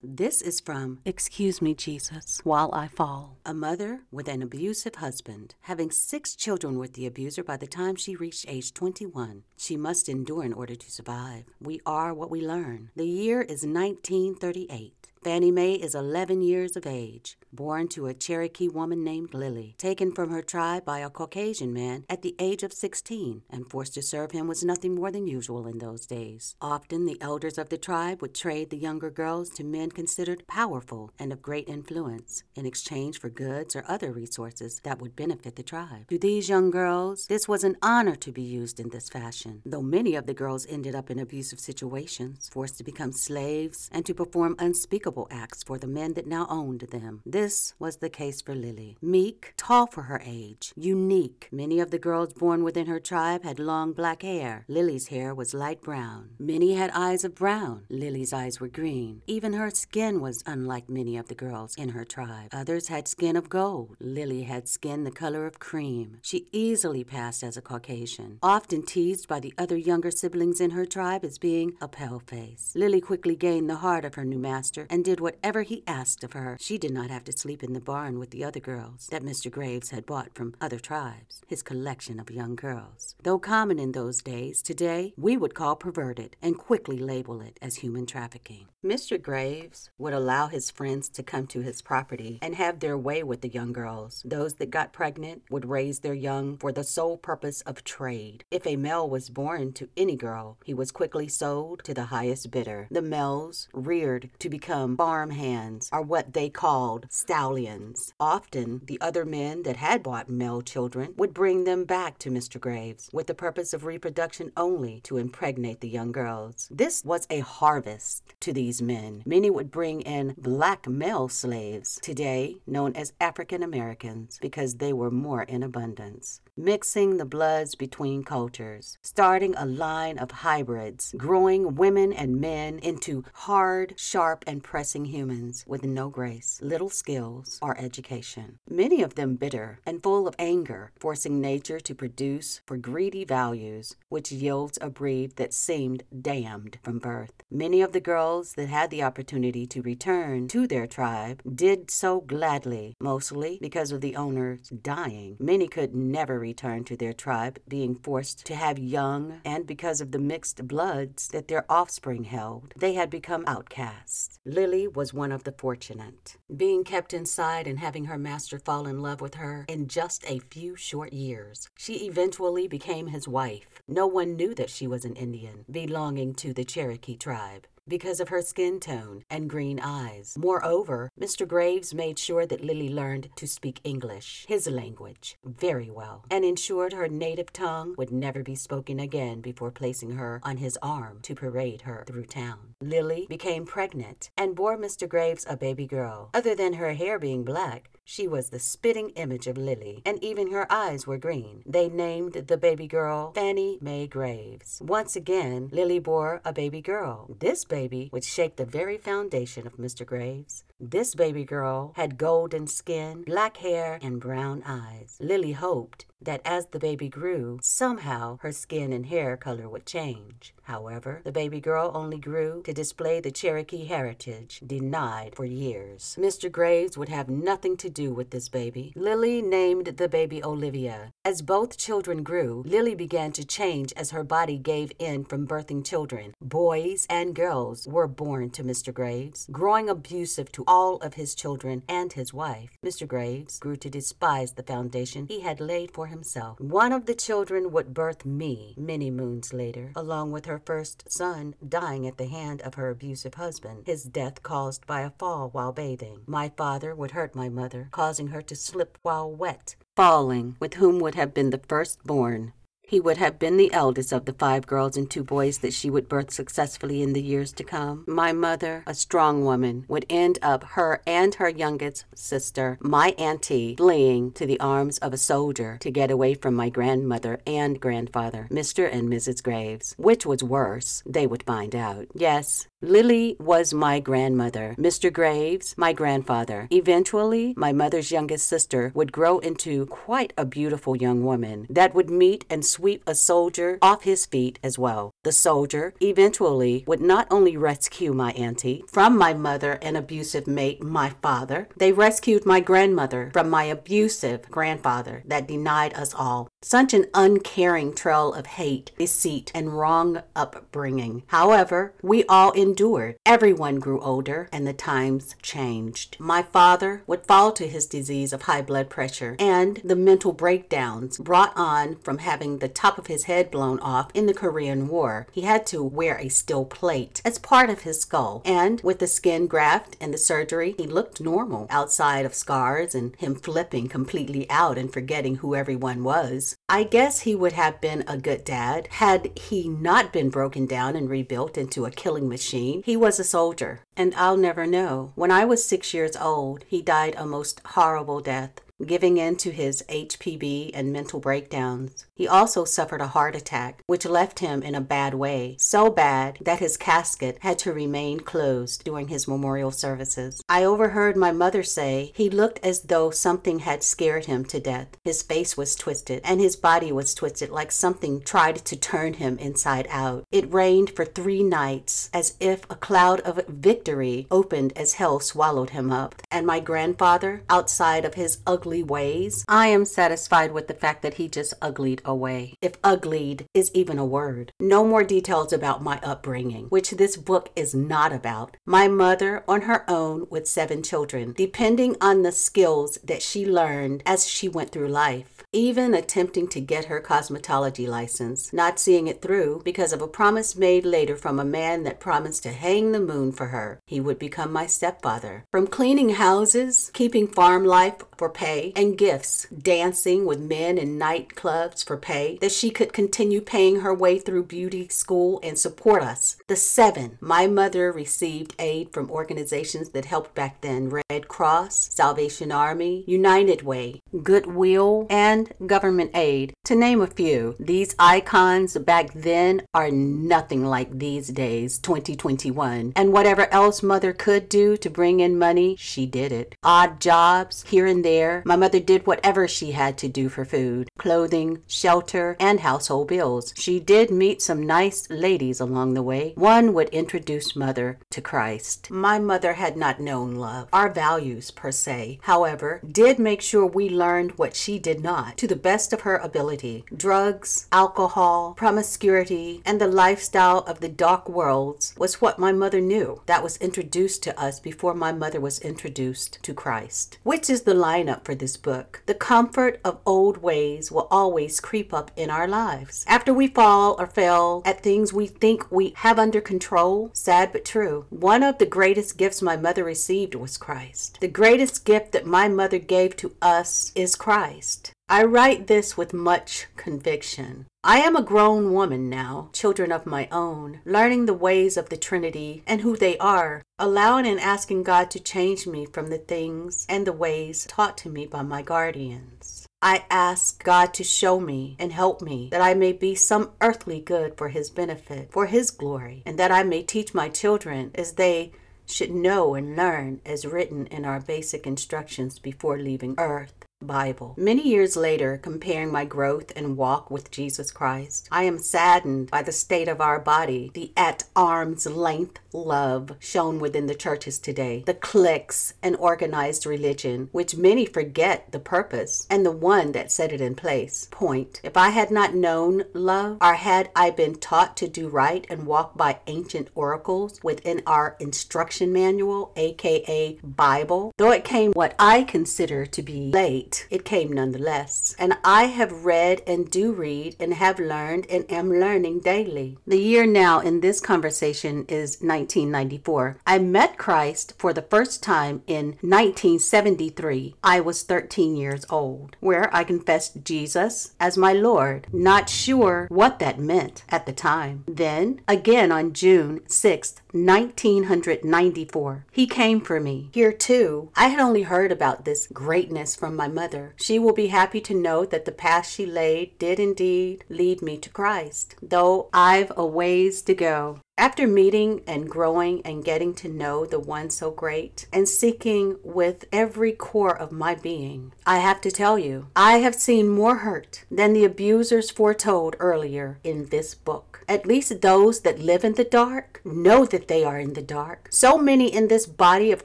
This is from Excuse Me, Jesus, While I Fall. A mother with an abusive husband, having six children with the abuser by the time she reached age 21. She must endure in order to survive. We are what we learn. The year is 1938. Fannie Mae is 11 years of age, born to a Cherokee woman named Lily, taken from her tribe by a Caucasian man at the age of 16, and forced to serve him was nothing more than usual in those days. Often the elders of the tribe would trade the younger girls to men considered powerful and of great influence in exchange for goods or other resources that would benefit the tribe. To these young girls, this was an honor to be used in this fashion, though many of the girls ended up in abusive situations, forced to become slaves and to perform unspeakable acts for the men that now owned them. This was the case for Lily. Meek, tall for her age, unique. Many of the girls born within her tribe had long black hair. Lily's hair was light brown. Many had eyes of brown. Lily's eyes were green. Even her skin was unlike many of the girls in her tribe. Others had skin of gold. Lily had skin the color of cream. She easily passed as a Caucasian, often teased by the other younger siblings in her tribe as being a pale face. Lily quickly gained the heart of her new master and did whatever he asked of her. She did not have to sleep in the barn with the other girls that Mr. Graves had bought from other tribes, his collection of young girls. Though common in those days, today we would call perverted and quickly label it as human trafficking. Mr. Graves would allow his friends to come to his property and have their way with the young girls. Those that got pregnant would raise their young for the sole purpose of trade. If a male was born to any girl, he was quickly sold to the highest bidder. The males, reared to become farm hands, are what they called stallions. Often, the other men that had bought male children would bring them back to Mr. Graves with the purpose of reproduction only to impregnate the young girls. This was a harvest to these these men. Many would bring in black male slaves, today known as African Americans, because they were more in abundance mixing the bloods between cultures, starting a line of hybrids, growing women and men into hard, sharp, and pressing humans with no grace, little skills, or education. Many of them bitter and full of anger, forcing nature to produce for greedy values, which yields a breed that seemed damned from birth. Many of the girls that had the opportunity to return to their tribe did so gladly, mostly because of the owners dying. Many could never return to their tribe, being forced to have young, and because of the mixed bloods that their offspring held, they had become outcasts. Lily was one of the fortunate, being kept inside and having her master fall in love with her in just a few short years. She eventually became his wife. No one knew that she was an Indian, belonging to the Cherokee tribe because of her skin tone and green eyes. Moreover, Mr. Graves made sure that Lily learned to speak English, his language, very well, and ensured her native tongue would never be spoken again before placing her on his arm to parade her through town. Lily became pregnant and bore Mr. Graves a baby girl. Other than her hair being black, she was the spitting image of Lily, and even her eyes were green. They named the baby girl Fanny Mae Graves. Once again, Lily bore a baby girl. This baby would shake the very foundation of Mr. Graves. This baby girl had golden skin, black hair, and brown eyes. Lily hoped that as the baby grew, somehow her skin and hair color would change. However, the baby girl only grew to display the Cherokee heritage denied for years. Mr. Graves would have nothing to do with this baby. Lily named the baby Olivia. As both children grew, Lily began to change as her body gave in from birthing children. Boys and girls were born to Mr. Graves, growing abusive to all of his children and his wife. Mr. Graves grew to despise the foundation he had laid for himself. One of the children would birth me many moons later, along with her first son dying at the hand of her abusive husband, his death caused by a fall while bathing. My father would hurt my mother, causing her to slip while wet, falling, with whom would have been the firstborn he would have been the eldest of the five girls and two boys that she would birth successfully in the years to come. My mother, a strong woman, would end up her and her youngest sister, my auntie, fleeing to the arms of a soldier to get away from my grandmother and grandfather, Mr. and Mrs. Graves. Which was worse, they would find out. Yes, Lily was my grandmother. Mr. Graves, my grandfather. Eventually, my mother's youngest sister would grow into quite a beautiful young woman that would meet and sweep a soldier off his feet as well. The soldier eventually would not only rescue my auntie from my mother and abusive mate, my father, they rescued my grandmother from my abusive grandfather that denied us all. Such an uncaring trail of hate, deceit, and wrong upbringing. However, we all endured. Everyone grew older and the times changed. My father would fall to his disease of high blood pressure and the mental breakdowns brought on from having the top of his head blown off in the Korean War. He had to wear a steel plate as part of his skull, and with the skin graft and the surgery, he looked normal outside of scars and him flipping completely out and forgetting who everyone was. I guess he would have been a good dad had he not been broken down and rebuilt into a killing machine. He was a soldier, and I'll never know. When I was six years old, he died a most horrible death giving in to his HPB and mental breakdowns. He also suffered a heart attack, which left him in a bad way, so bad that his casket had to remain closed during his memorial services. I overheard my mother say he looked as though something had scared him to death. His face was twisted, and his body was twisted like something tried to turn him inside out. It rained for three nights, as if a cloud of victory opened as hell swallowed him up. And my grandfather, outside of his ugly ugly ways, I am satisfied with the fact that he just uglied away. If uglied is even a word. No more details about my upbringing, which this book is not about. My mother on her own with seven children, depending on the skills that she learned as she went through life even attempting to get her cosmetology license, not seeing it through because of a promise made later from a man that promised to hang the moon for her. He would become my stepfather. From cleaning houses, keeping farm life for pay, and gifts, dancing with men in nightclubs for pay, that she could continue paying her way through beauty school and support us. The seven, my mother received aid from organizations that helped back then Red Cross, Salvation Army, United Way, Goodwill, and government aid, to name a few. These icons back then are nothing like these days, 2021. And whatever else mother could do to bring in money, she did it. Odd jobs here and there. There, my mother did whatever she had to do for food, clothing, shelter, and household bills. She did meet some nice ladies along the way. One would introduce mother to Christ. My mother had not known love, our values per se. However, did make sure we learned what she did not to the best of her ability. Drugs, alcohol, promiscuity, and the lifestyle of the dark worlds was what my mother knew. That was introduced to us before my mother was introduced to Christ. Which is the lineup for this book? The comfort of old ways will always creep up in our lives. After we fall or fail at things we think we have under control, sad but true, one of the greatest gifts my mother received was Christ. The greatest gift that my mother gave to us is Christ. I write this with much conviction. I am a grown woman now, children of my own, learning the ways of the Trinity and who they are, allowing and asking God to change me from the things and the ways taught to me by my guardians. I ask God to show me and help me that I may be some earthly good for His benefit, for His glory, and that I may teach my children as they should know and learn as written in our basic instructions before leaving earth. Bible. Many years later, comparing my growth and walk with Jesus Christ, I am saddened by the state of our body, the at arm's length love shown within the churches today, the cliques and organized religion, which many forget the purpose and the one that set it in place. Point. If I had not known love, or had I been taught to do right and walk by ancient oracles within our instruction manual, aka Bible, though it came what I consider to be late late, it came nonetheless. And I have read and do read and have learned and am learning daily. The year now in this conversation is 1994. I met Christ for the first time in 1973. I was 13 years old, where I confessed Jesus as my Lord, not sure what that meant at the time. Then, again on June 6th, 1994. He came for me. Here too, I had only heard about this greatness from my mother. She will be happy to know that the path she laid did indeed lead me to Christ, though I've a ways to go. After meeting and growing and getting to know the one so great and seeking with every core of my being, I have to tell you, I have seen more hurt than the abusers foretold earlier in this book. At least those that live in the dark know that they are in the dark. So many in this body of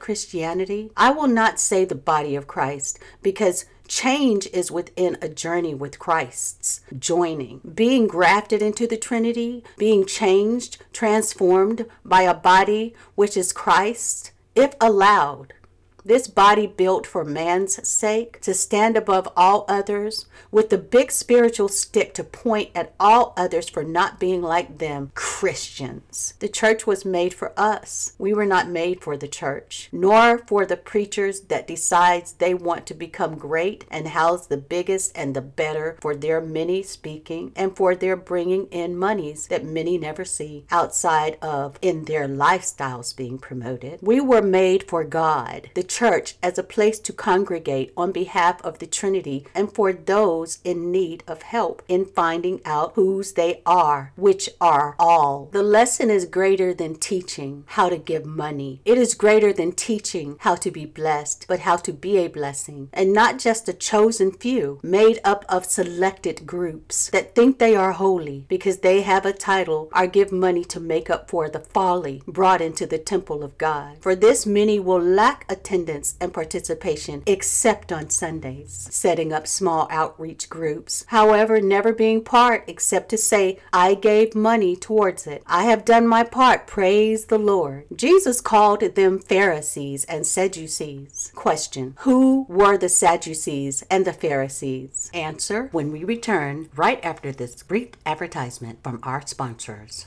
Christianity, I will not say the body of Christ because Change is within a journey with Christ's joining, being grafted into the Trinity, being changed, transformed by a body which is Christ, if allowed this body built for man's sake, to stand above all others, with the big spiritual stick to point at all others for not being like them, Christians. The church was made for us. We were not made for the church, nor for the preachers that decides they want to become great and house the biggest and the better for their many speaking and for their bringing in monies that many never see outside of in their lifestyles being promoted. We were made for God. The church as a place to congregate on behalf of the Trinity and for those in need of help in finding out whose they are, which are all. The lesson is greater than teaching how to give money. It is greater than teaching how to be blessed, but how to be a blessing, and not just a chosen few made up of selected groups that think they are holy because they have a title or give money to make up for the folly brought into the temple of God. For this many will lack attendance attendance and participation except on Sundays, setting up small outreach groups. However, never being part except to say, I gave money towards it. I have done my part. Praise the Lord. Jesus called them Pharisees and Sadducees. Question Who were the Sadducees and the Pharisees? Answer when we return right after this brief advertisement from our sponsors.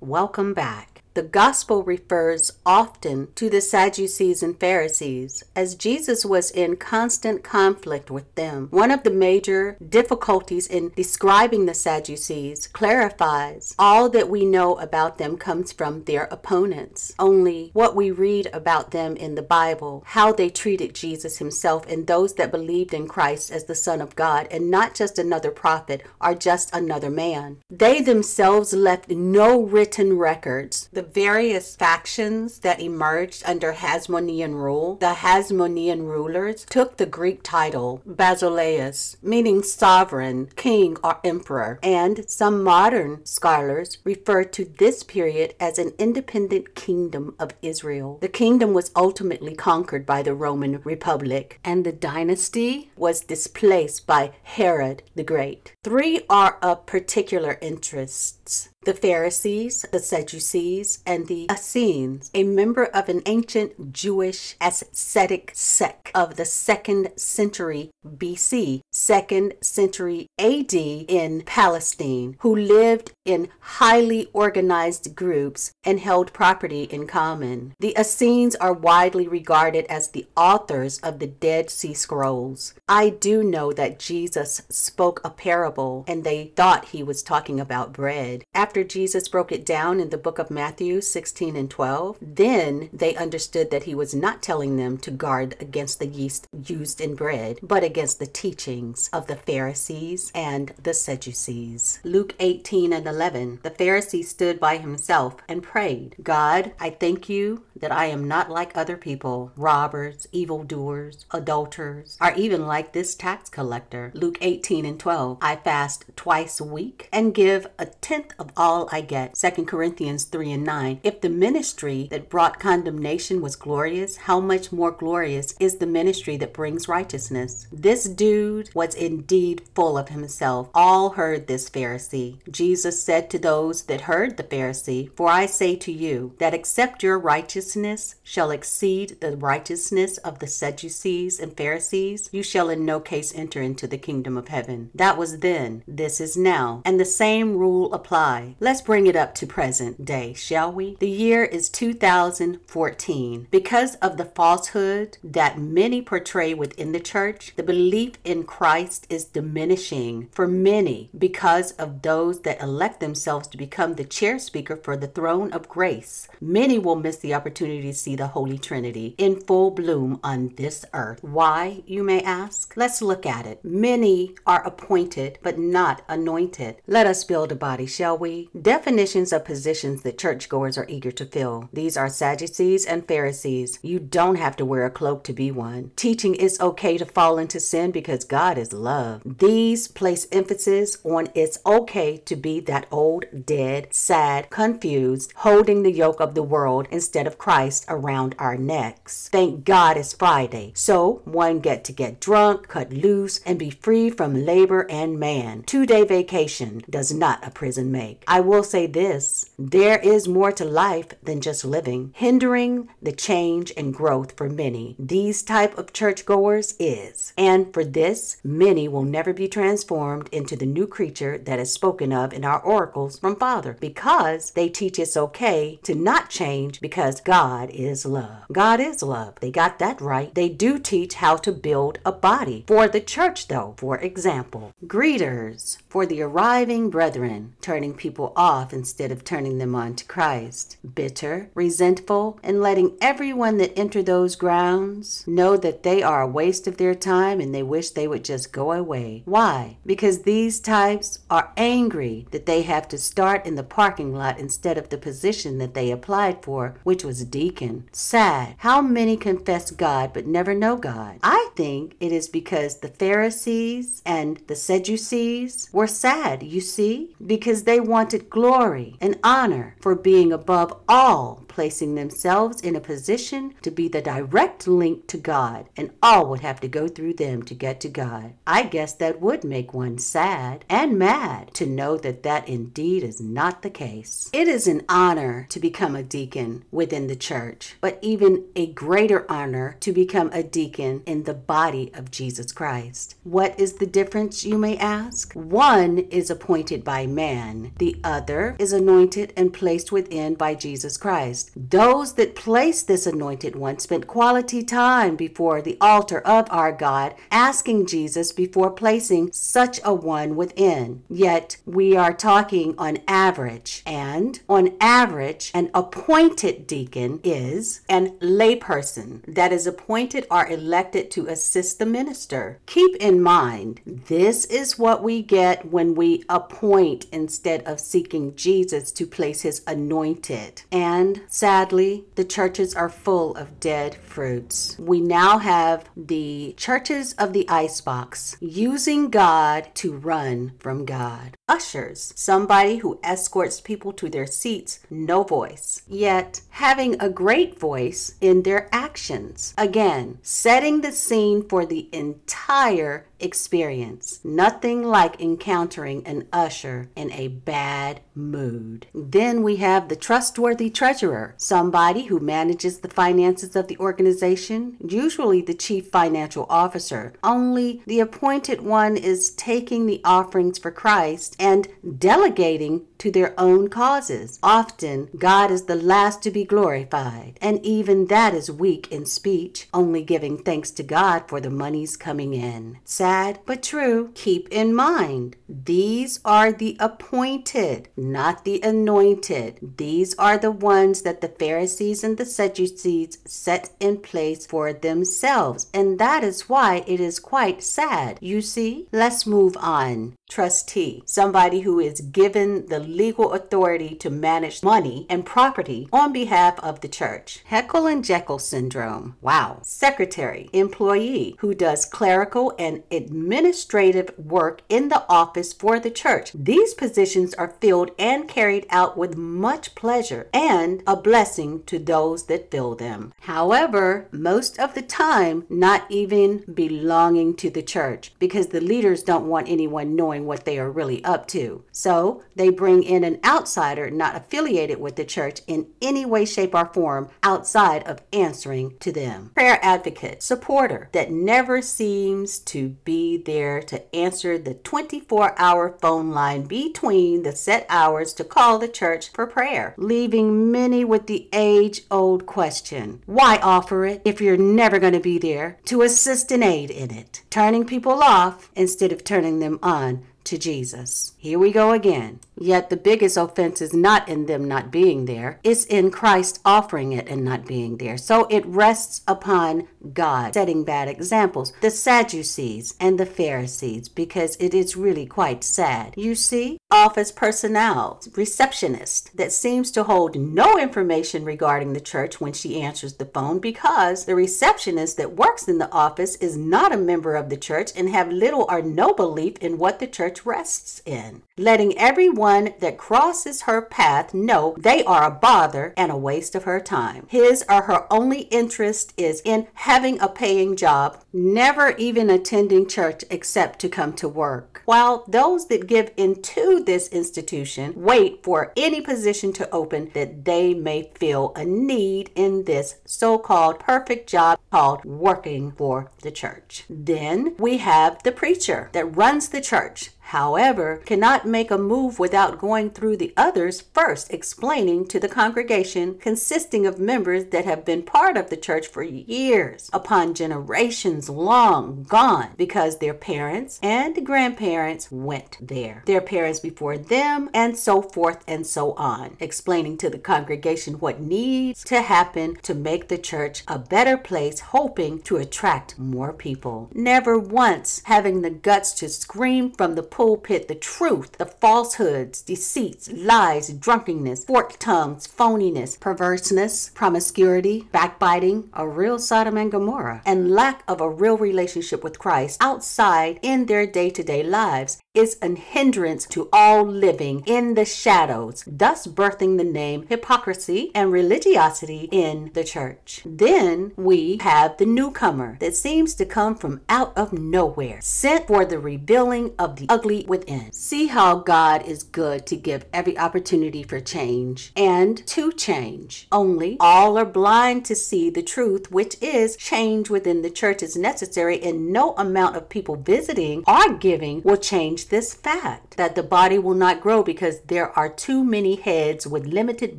Welcome back. The gospel refers often to the Sadducees and Pharisees, as Jesus was in constant conflict with them. One of the major difficulties in describing the Sadducees clarifies all that we know about them comes from their opponents. Only what we read about them in the Bible, how they treated Jesus himself and those that believed in Christ as the Son of God and not just another prophet or just another man. They themselves left no written records. The various factions that emerged under Hasmonean rule, the Hasmonean rulers took the Greek title Basileus, meaning sovereign, king, or emperor, and some modern scholars refer to this period as an independent kingdom of Israel. The kingdom was ultimately conquered by the Roman Republic, and the dynasty was displaced by Herod the Great. Three are of particular interests the Pharisees, the Sadducees, and the Essenes, a member of an ancient Jewish ascetic sect of the second century BC, second century AD in Palestine, who lived in highly organized groups and held property in common. The Essenes are widely regarded as the authors of the Dead Sea Scrolls. I do know that Jesus spoke a parable and they thought he was talking about bread. After after Jesus broke it down in the book of Matthew 16 and 12, then they understood that he was not telling them to guard against the yeast used in bread, but against the teachings of the Pharisees and the Sadducees. Luke 18 and 11 The Pharisee stood by himself and prayed, God, I thank you that I am not like other people, robbers, evildoers, adulterers, or even like this tax collector. Luke 18 and 12 I fast twice a week and give a tenth of all I get. 2 Corinthians 3 and 9. If the ministry that brought condemnation was glorious, how much more glorious is the ministry that brings righteousness? This dude was indeed full of himself. All heard this Pharisee. Jesus said to those that heard the Pharisee, For I say to you that except your righteous righteousness shall exceed the righteousness of the Sadducees and Pharisees, you shall in no case enter into the kingdom of heaven. That was then, this is now, and the same rule apply. Let's bring it up to present day, shall we? The year is 2014. Because of the falsehood that many portray within the church, the belief in Christ is diminishing for many because of those that elect themselves to become the chair speaker for the throne of grace. Many will miss the opportunity to see the Holy Trinity in full bloom on this earth. Why, you may ask? Let's look at it. Many are appointed, but not anointed. Let us build a body, shall we? Definitions of positions that churchgoers are eager to fill. These are Sadducees and Pharisees. You don't have to wear a cloak to be one. Teaching it's okay to fall into sin because God is love. These place emphasis on it's okay to be that old, dead, sad, confused, holding the yoke of the world instead of Christ around our necks. Thank God it's Friday. So one get to get drunk, cut loose, and be free from labor and man. Two day vacation does not a prison make. I will say this there is more to life than just living, hindering the change and growth for many. These type of churchgoers is. And for this, many will never be transformed into the new creature that is spoken of in our oracles from Father because they teach it's okay to not change because God is love. God is love. They got that right. They do teach how to build a body. For the church, though, for example, greeters for the arriving brethren, turning people off instead of turning them on to Christ, bitter, resentful, and letting everyone that enter those grounds know that they are a waste of their time and they wish they would just go away. Why? Because these types are angry that they have to start in the parking lot instead of the position that they applied for, which was deacon. Sad. How many confess God but never know God? I think it is because the Pharisees and the Sadducees were sad, you see, because they wanted glory and honor for being above all placing themselves in a position to be the direct link to God, and all would have to go through them to get to God. I guess that would make one sad and mad to know that that indeed is not the case. It is an honor to become a deacon within the church, but even a greater honor to become a deacon in the body of Jesus Christ. What is the difference, you may ask? One is appointed by man, the other is anointed and placed within by Jesus Christ. Those that placed this anointed one spent quality time before the altar of our God, asking Jesus before placing such a one within. Yet we are talking on average, and on average, an appointed deacon is an layperson that is appointed or elected to assist the minister. Keep in mind, this is what we get when we appoint instead of seeking Jesus to place his anointed. And Sadly, the churches are full of dead fruits. We now have the churches of the icebox using God to run from God. Ushers, somebody who escorts people to their seats, no voice, yet having a great voice in their actions. Again, setting the scene for the entire experience. Nothing like encountering an usher in a bad mood. Then we have the trustworthy treasurer, somebody who manages the finances of the organization, usually the chief financial officer. Only the appointed one is taking the offerings for Christ and delegating to their own causes. Often, God is the last to be glorified, and even that is weak in speech, only giving thanks to God for the monies coming in. Sad but true. Keep in mind, these are the appointed, not the anointed. These are the ones that the Pharisees and the Sadducees set in place for themselves, and that is why it is quite sad. You see? Let's move on. Trustee, somebody who is given the legal authority to manage money and property on behalf of the church. Heckle and Jekyll syndrome. Wow. Secretary, employee who does clerical and administrative work in the office for the church. These positions are filled and carried out with much pleasure and a blessing to those that fill them. However, most of the time, not even belonging to the church because the leaders don't want anyone knowing knowing what they are really up to. So they bring in an outsider not affiliated with the church in any way, shape, or form outside of answering to them. Prayer advocate, supporter that never seems to be there to answer the 24 hour phone line between the set hours to call the church for prayer, leaving many with the age old question why offer it if you're never going to be there to assist and aid in it? Turning people off instead of turning them on to Jesus. Here we go again. Yet the biggest offense is not in them not being there, it's in Christ offering it and not being there. So it rests upon God setting bad examples, the Sadducees and the Pharisees, because it is really quite sad. You see, office personnel, receptionist that seems to hold no information regarding the church when she answers the phone because the receptionist that works in the office is not a member of the church and have little or no belief in what the church rests in, letting everyone that crosses her path know they are a bother and a waste of her time. His or her only interest is in having a paying job, never even attending church except to come to work. While those that give into this institution wait for any position to open that they may feel a need in this so called perfect job called working for the church. Then we have the preacher that runs the church however, cannot make a move without going through the others first, explaining to the congregation consisting of members that have been part of the church for years, upon generations long gone, because their parents and grandparents went there, their parents before them, and so forth and so on, explaining to the congregation what needs to happen to make the church a better place, hoping to attract more people. Never once having the guts to scream from the pulpit the truth, the falsehoods, deceits, lies, drunkenness, forked tongues, phoniness, perverseness, promiscuity, backbiting, a real Sodom and Gomorrah, and lack of a real relationship with Christ outside in their day to day lives is an hindrance to all living in the shadows, thus birthing the name hypocrisy and religiosity in the church. Then we have the newcomer that seems to come from out of nowhere, sent for the revealing of the ugly within. See how God is good to give every opportunity for change and to change. Only all are blind to see the truth, which is change within the church is necessary, and no amount of people visiting or giving will change this fact that the body will not grow because there are too many heads with limited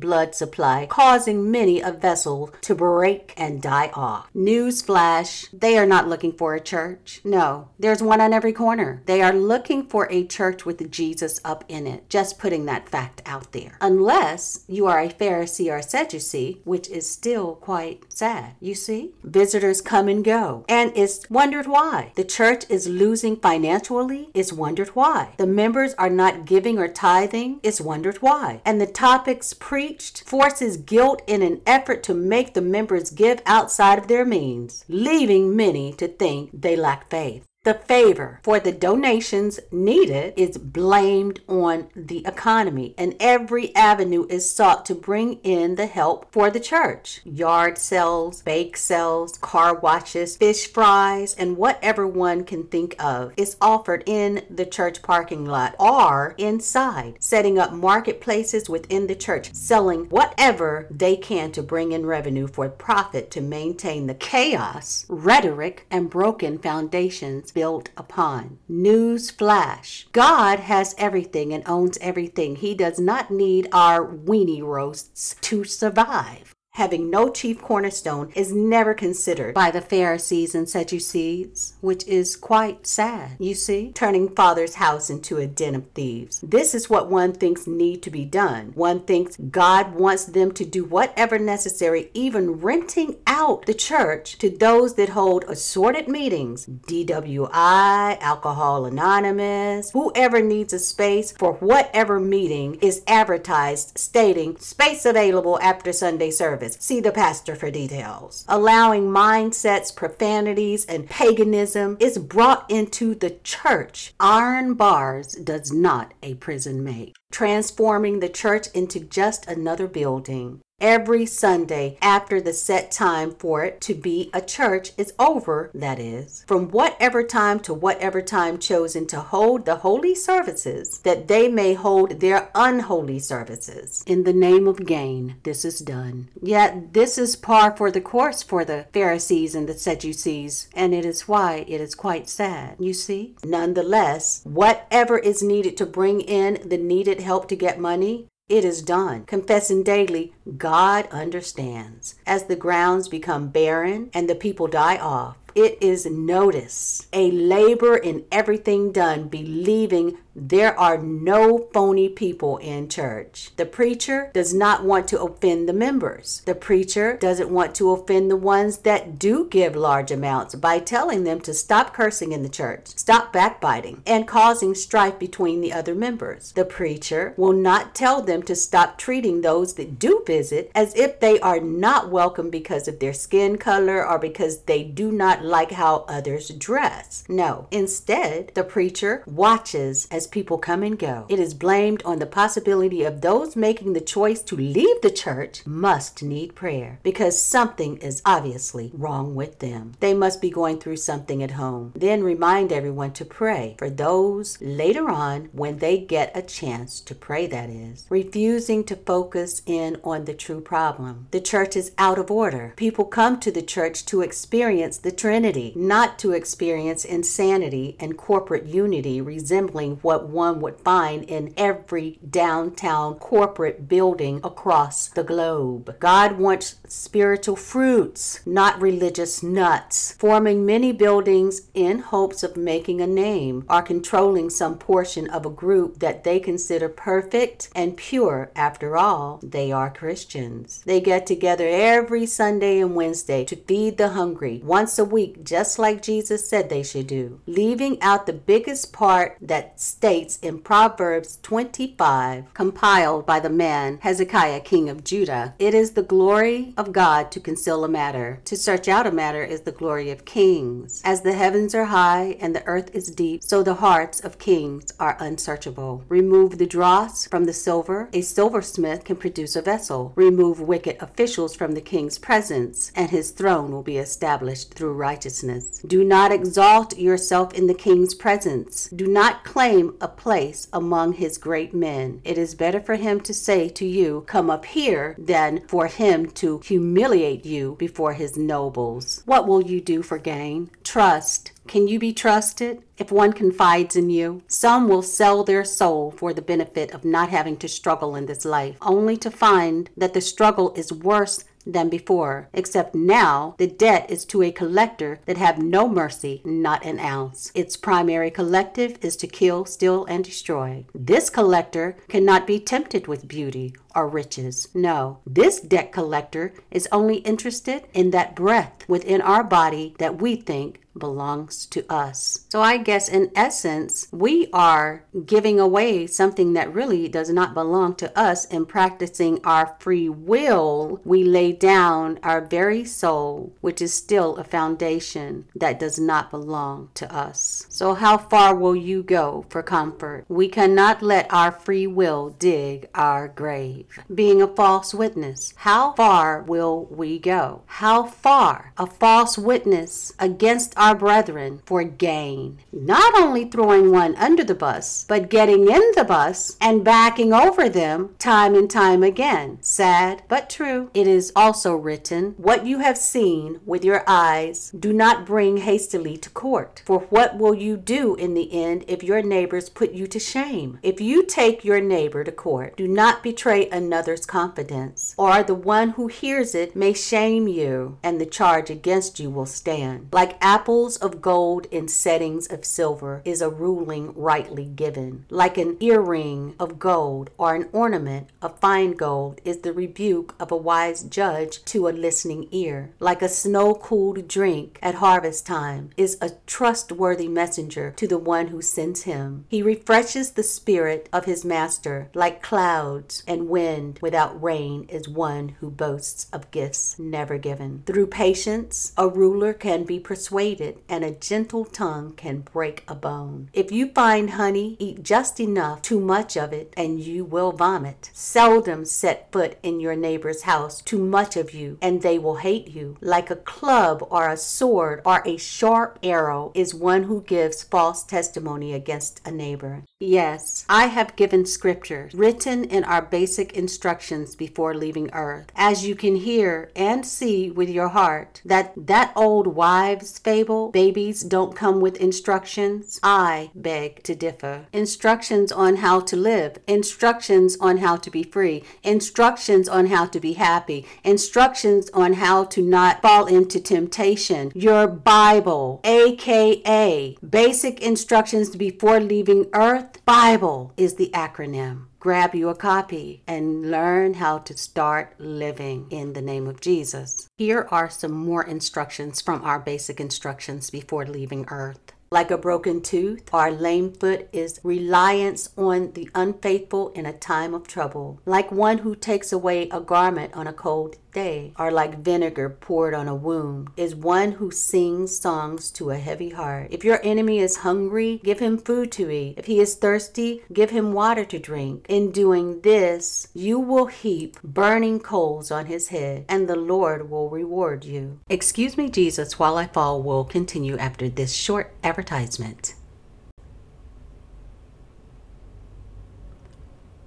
blood supply, causing many a vessel to break and die off. Newsflash they are not looking for a church. No, there's one on every corner. They are looking for a church with Jesus up in it. Just putting that fact out there. Unless you are a Pharisee or a Sadducee, which is still quite sad. You see? Visitors come and go. And it's wondered why. The church is losing financially. It's wondered why. The members are not giving or tithing. It's wondered why. And the topics preached forces guilt in an effort to make the members give outside of their means, leaving many to think they lack faith. The favor for the donations needed is blamed on the economy, and every avenue is sought to bring in the help for the church. Yard sales, bake sales, car washes, fish fries, and whatever one can think of is offered in the church parking lot or inside, setting up marketplaces within the church, selling whatever they can to bring in revenue for profit to maintain the chaos, rhetoric, and broken foundations built upon. News flash God has everything and owns everything. He does not need our weenie roasts to survive having no chief cornerstone is never considered by the Pharisees and Sadducees, which is quite sad. You see, turning Father's house into a den of thieves. This is what one thinks need to be done. One thinks God wants them to do whatever necessary, even renting out the church to those that hold assorted meetings, DWI, Alcohol Anonymous, whoever needs a space for whatever meeting is advertised stating space available after Sunday service service. See the pastor for details. Allowing mindsets, profanities, and paganism is brought into the church. Iron bars does not a prison make transforming the church into just another building. Every Sunday after the set time for it to be a church is over, that is, from whatever time to whatever time chosen to hold the holy services, that they may hold their unholy services. In the name of gain, this is done. Yet this is par for the course for the Pharisees and the Sadducees, and it is why it is quite sad, you see. Nonetheless, whatever is needed to bring in the needed help to get money, it is done. Confessing daily, God understands. As the grounds become barren and the people die off, it is notice, a labor in everything done, believing there are no phony people in church. The preacher does not want to offend the members. The preacher doesn't want to offend the ones that do give large amounts by telling them to stop cursing in the church, stop backbiting, and causing strife between the other members. The preacher will not tell them to stop treating those that do visit as if they are not welcome because of their skin color or because they do not like how others dress. No, instead, the preacher watches as people come and go. It is blamed on the possibility of those making the choice to leave the church must need prayer because something is obviously wrong with them. They must be going through something at home. Then remind everyone to pray for those later on when they get a chance to pray, that is. Refusing to focus in on the true problem. The church is out of order. People come to the church to experience the Trinity, not to experience insanity and corporate unity resembling what one would find in every downtown corporate building across the globe. God wants spiritual fruits, not religious nuts. Forming many buildings in hopes of making a name or controlling some portion of a group that they consider perfect and pure. After all, they are Christians. They get together every Sunday and Wednesday to feed the hungry once a week, just like Jesus said they should do, leaving out the biggest part that states in Proverbs 25, compiled by the man Hezekiah, king of Judah. It is the glory of God to conceal a matter. To search out a matter is the glory of kings. As the heavens are high and the earth is deep, so the hearts of kings are unsearchable. Remove the dross from the silver. A silversmith can produce a vessel. Remove wicked officials from the king's presence, and his throne will be established through righteousness. Do not exalt yourself in the king's presence. Do not claim a place among his great men. It is better for him to say to you, Come up here, than for him to humiliate you before his nobles. What will you do for gain? Trust. Can you be trusted if one confides in you? Some will sell their soul for the benefit of not having to struggle in this life, only to find that the struggle is worse than before, except now the debt is to a collector that have no mercy, not an ounce. Its primary collective is to kill, steal, and destroy. This collector cannot be tempted with beauty or riches. No, this debt collector is only interested in that breath within our body that we think belongs to us. So I guess in essence, we are giving away something that really does not belong to us in practicing our free will. We lay down our very soul, which is still a foundation that does not belong to us. So how far will you go for comfort? We cannot let our free will dig our grave. Being a false witness, how far will we go? How far a false witness against our brethren for gain. Not only throwing one under the bus, but getting in the bus and backing over them time and time again. Sad but true. It is also written, What you have seen with your eyes, do not bring hastily to court. For what will you do in the end if your neighbors put you to shame? If you take your neighbor to court, do not betray another's confidence, or the one who hears it may shame you, and the charge against you will stand. Like apples of gold in settings of silver is a ruling rightly given. Like an earring of gold or an ornament of fine gold is the rebuke of a wise judge to a listening ear. Like a snow cooled drink at harvest time is a trustworthy messenger to the one who sends him. He refreshes the spirit of his master like clouds and wind without rain is one who boasts of gifts never given. Through patience, a ruler can be persuaded and a gentle tongue can break a bone. If you find honey, eat just enough, too much of it, and you will vomit. Seldom set foot in your neighbor's house, too much of you, and they will hate you. Like a club or a sword or a sharp arrow is one who gives false testimony against a neighbor. Yes, I have given scriptures written in our basic instructions before leaving earth. As you can hear and see with your heart that that old wives fable, babies don't come with instructions, I beg to differ. Instructions on how to live, instructions on how to be free, instructions on how to be happy, instructions on how to not fall into temptation. Your Bible, aka basic instructions before leaving earth Bible is the acronym. Grab you a copy and learn how to start living in the name of Jesus. Here are some more instructions from our basic instructions before leaving earth. Like a broken tooth or lame foot is reliance on the unfaithful in a time of trouble. Like one who takes away a garment on a cold day, or like vinegar poured on a wound, is one who sings songs to a heavy heart. If your enemy is hungry, give him food to eat. If he is thirsty, give him water to drink. In doing this, you will heap burning coals on his head, and the Lord will reward you. Excuse me, Jesus, while I fall will continue after this short advertisement.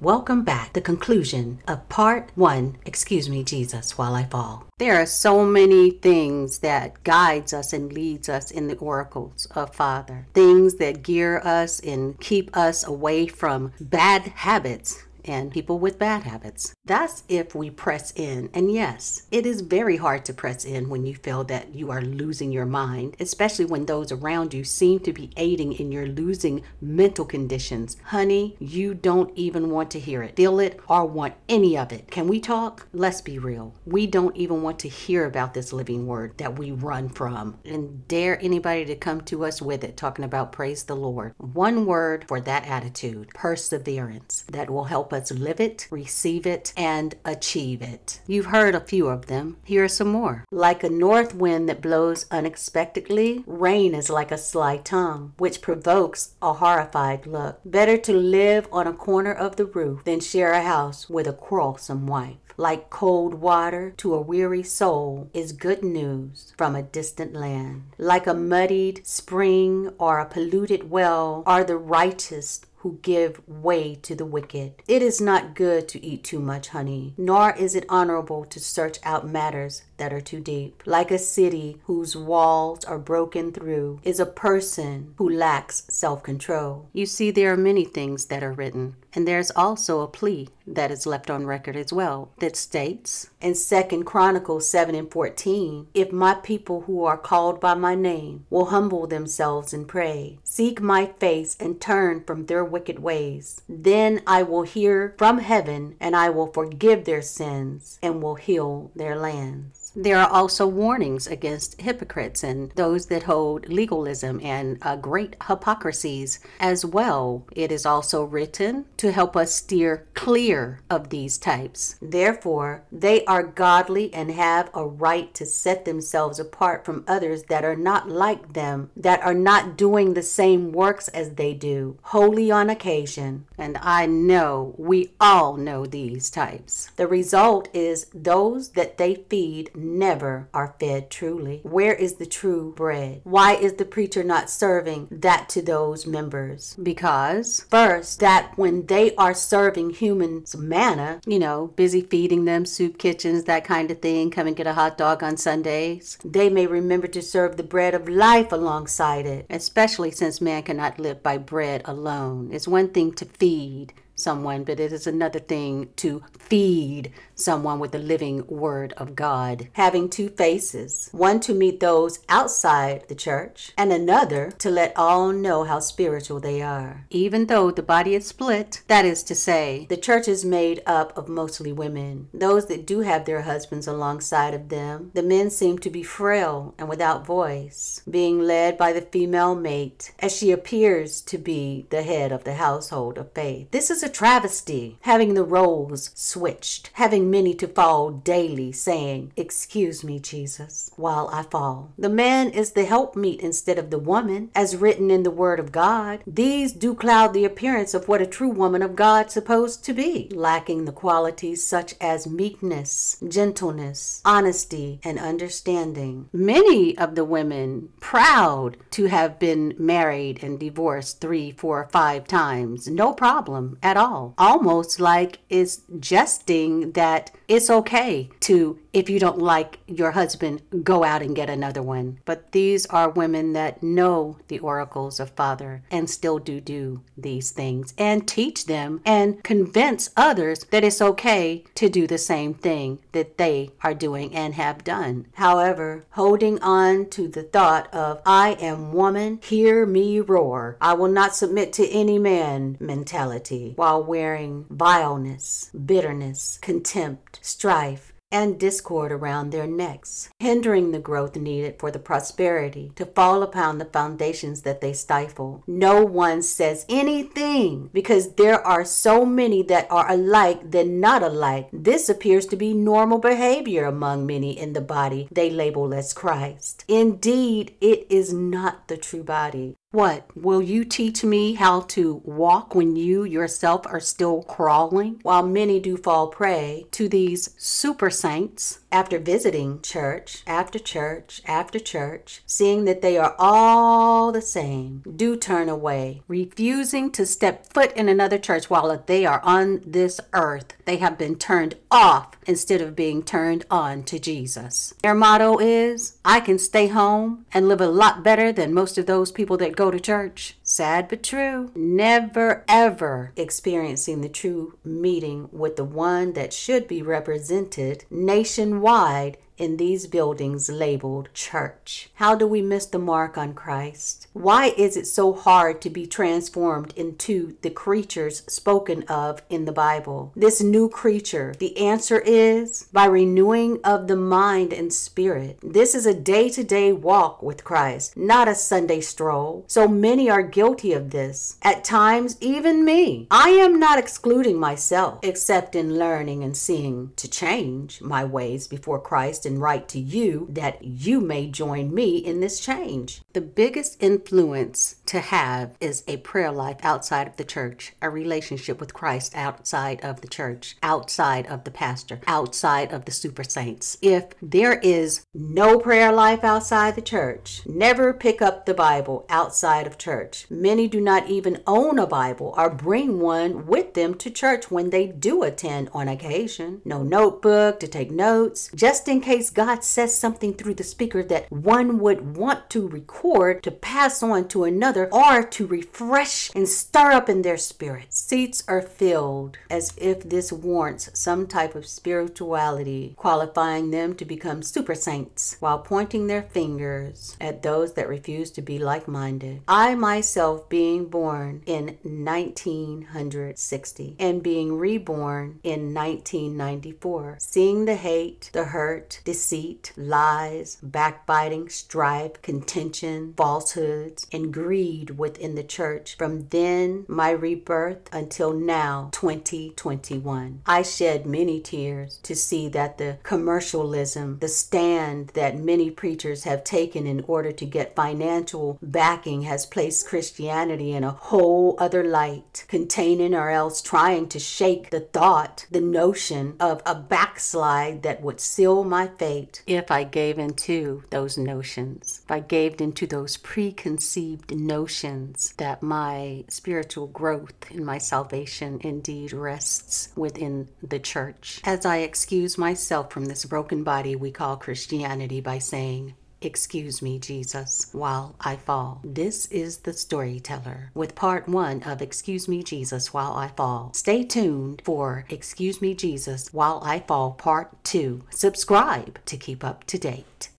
Welcome back. The conclusion of part one, Excuse Me, Jesus, While I Fall. There are so many things that guides us and leads us in the oracles of Father. Things that gear us and keep us away from bad habits and people with bad habits. That's if we press in. And yes, it is very hard to press in when you feel that you are losing your mind, especially when those around you seem to be aiding in your losing mental conditions. Honey, you don't even want to hear it, feel it, or want any of it. Can we talk? Let's be real. We don't even want to hear about this living word that we run from and dare anybody to come to us with it, talking about praise the Lord. One word for that attitude perseverance that will help us live it, receive it, and achieve it. You've heard a few of them. Here are some more. Like a north wind that blows unexpectedly, rain is like a sly tongue, which provokes a horrified look. Better to live on a corner of the roof than share a house with a quarrelsome wife. Like cold water to a weary soul is good news from a distant land. Like a muddied spring or a polluted well are the righteous who give way to the wicked. It is not good to eat too much honey, nor is it honorable to search out matters that are too deep. Like a city whose walls are broken through is a person who lacks self control. You see, there are many things that are written, and there's also a plea that is left on record as well that states in Second Chronicles 7 and 14 If my people who are called by my name will humble themselves and pray, seek my face, and turn from their wicked ways, then I will hear from heaven and I will forgive their sins and will heal their lands. There are also warnings against hypocrites and those that hold legalism and uh, great hypocrisies as well. It is also written to help us steer clear of these types. Therefore, they are godly and have a right to set themselves apart from others that are not like them, that are not doing the same works as they do, wholly on occasion. And I know we all know these types. The result is those that they feed never are fed truly. Where is the true bread? Why is the preacher not serving that to those members? Because, first, that when they are serving humans manna, you know, busy feeding them soup kitchens, that kind of thing, come and get a hot dog on Sundays, they may remember to serve the bread of life alongside it, especially since man cannot live by bread alone. It's one thing to feed someone, but it is another thing to feed someone with the living word of God. Having two faces one to meet those outside the church, and another to let all know how spiritual they are. Even though the body is split, that is to say, the church is made up of mostly women, those that do have their husbands alongside of them. The men seem to be frail and without voice, being led by the female mate, as she appears to be the head of the household of faith. This is a travesty, having the roles switched, having many to fall daily, saying, Excuse me, Jesus, while I fall. The man is the helpmeet instead of the woman, as written in the Word of God. These do cloud the appearance of what a true woman of God supposed to be, lacking the qualities such as meekness, gentleness, honesty, and understanding. Many of the women proud to have been married and divorced three, four, five times, no problem at all. Almost like it's jesting that it's okay to if you don't like your husband, go out and get another one. But these are women that know the oracles of Father and still do do these things and teach them and convince others that it's okay to do the same thing that they are doing and have done. However, holding on to the thought of, I am woman, hear me roar, I will not submit to any man mentality while wearing vileness, bitterness, contempt, strife, and discord around their necks, hindering the growth needed for the prosperity to fall upon the foundations that they stifle. No one says anything because there are so many that are alike than not alike. This appears to be normal behavior among many in the body they label as Christ. Indeed, it is not the true body. What? Will you teach me how to walk when you yourself are still crawling? While many do fall prey to these super saints after visiting church after church after church, seeing that they are all the same, do turn away, refusing to step foot in another church while they are on this earth. They have been turned off instead of being turned on to Jesus. Their motto is I can stay home and live a lot better than most of those people that go to church. Sad but true. Never ever experiencing the true meeting with the one that should be represented nationwide in these buildings labeled church. How do we miss the mark on Christ? Why is it so hard to be transformed into the creatures spoken of in the Bible? This new creature, the answer is by renewing of the mind and spirit. This is a day to day walk with Christ, not a Sunday stroll. So many are guilty of this. At times, even me. I am not excluding myself, except in learning and seeing to change my ways before Christ and write to you that you may join me in this change. The biggest influence to have is a prayer life outside of the church, a relationship with Christ outside of the church, outside of the pastor, outside of the super saints. If there is no prayer life outside the church, never pick up the Bible outside of church. Many do not even own a Bible or bring one with them to church when they do attend on occasion. No notebook to take notes, just in case God says something through the speaker that one would want to record to pass on to another or to refresh and stir up in their spirit. Seats are filled as if this warrants some type of spirituality, qualifying them to become super saints while pointing their fingers at those that refuse to be like minded. I myself, being born in 1960 and being reborn in 1994, seeing the hate, the hurt, deceit, lies, backbiting, strife, contention, falsehoods, and greed within the church from then my rebirth until now 2021 i shed many tears to see that the commercialism the stand that many preachers have taken in order to get financial backing has placed christianity in a whole other light containing or else trying to shake the thought the notion of a backslide that would seal my fate if i gave into those notions if i gave into those preconceived notions that my spiritual growth and my salvation indeed rests within the church. As I excuse myself from this broken body we call Christianity by saying, Excuse me, Jesus, while I fall. This is the storyteller with part one of Excuse Me, Jesus, while I fall. Stay tuned for Excuse Me, Jesus, while I fall part two. Subscribe to keep up to date.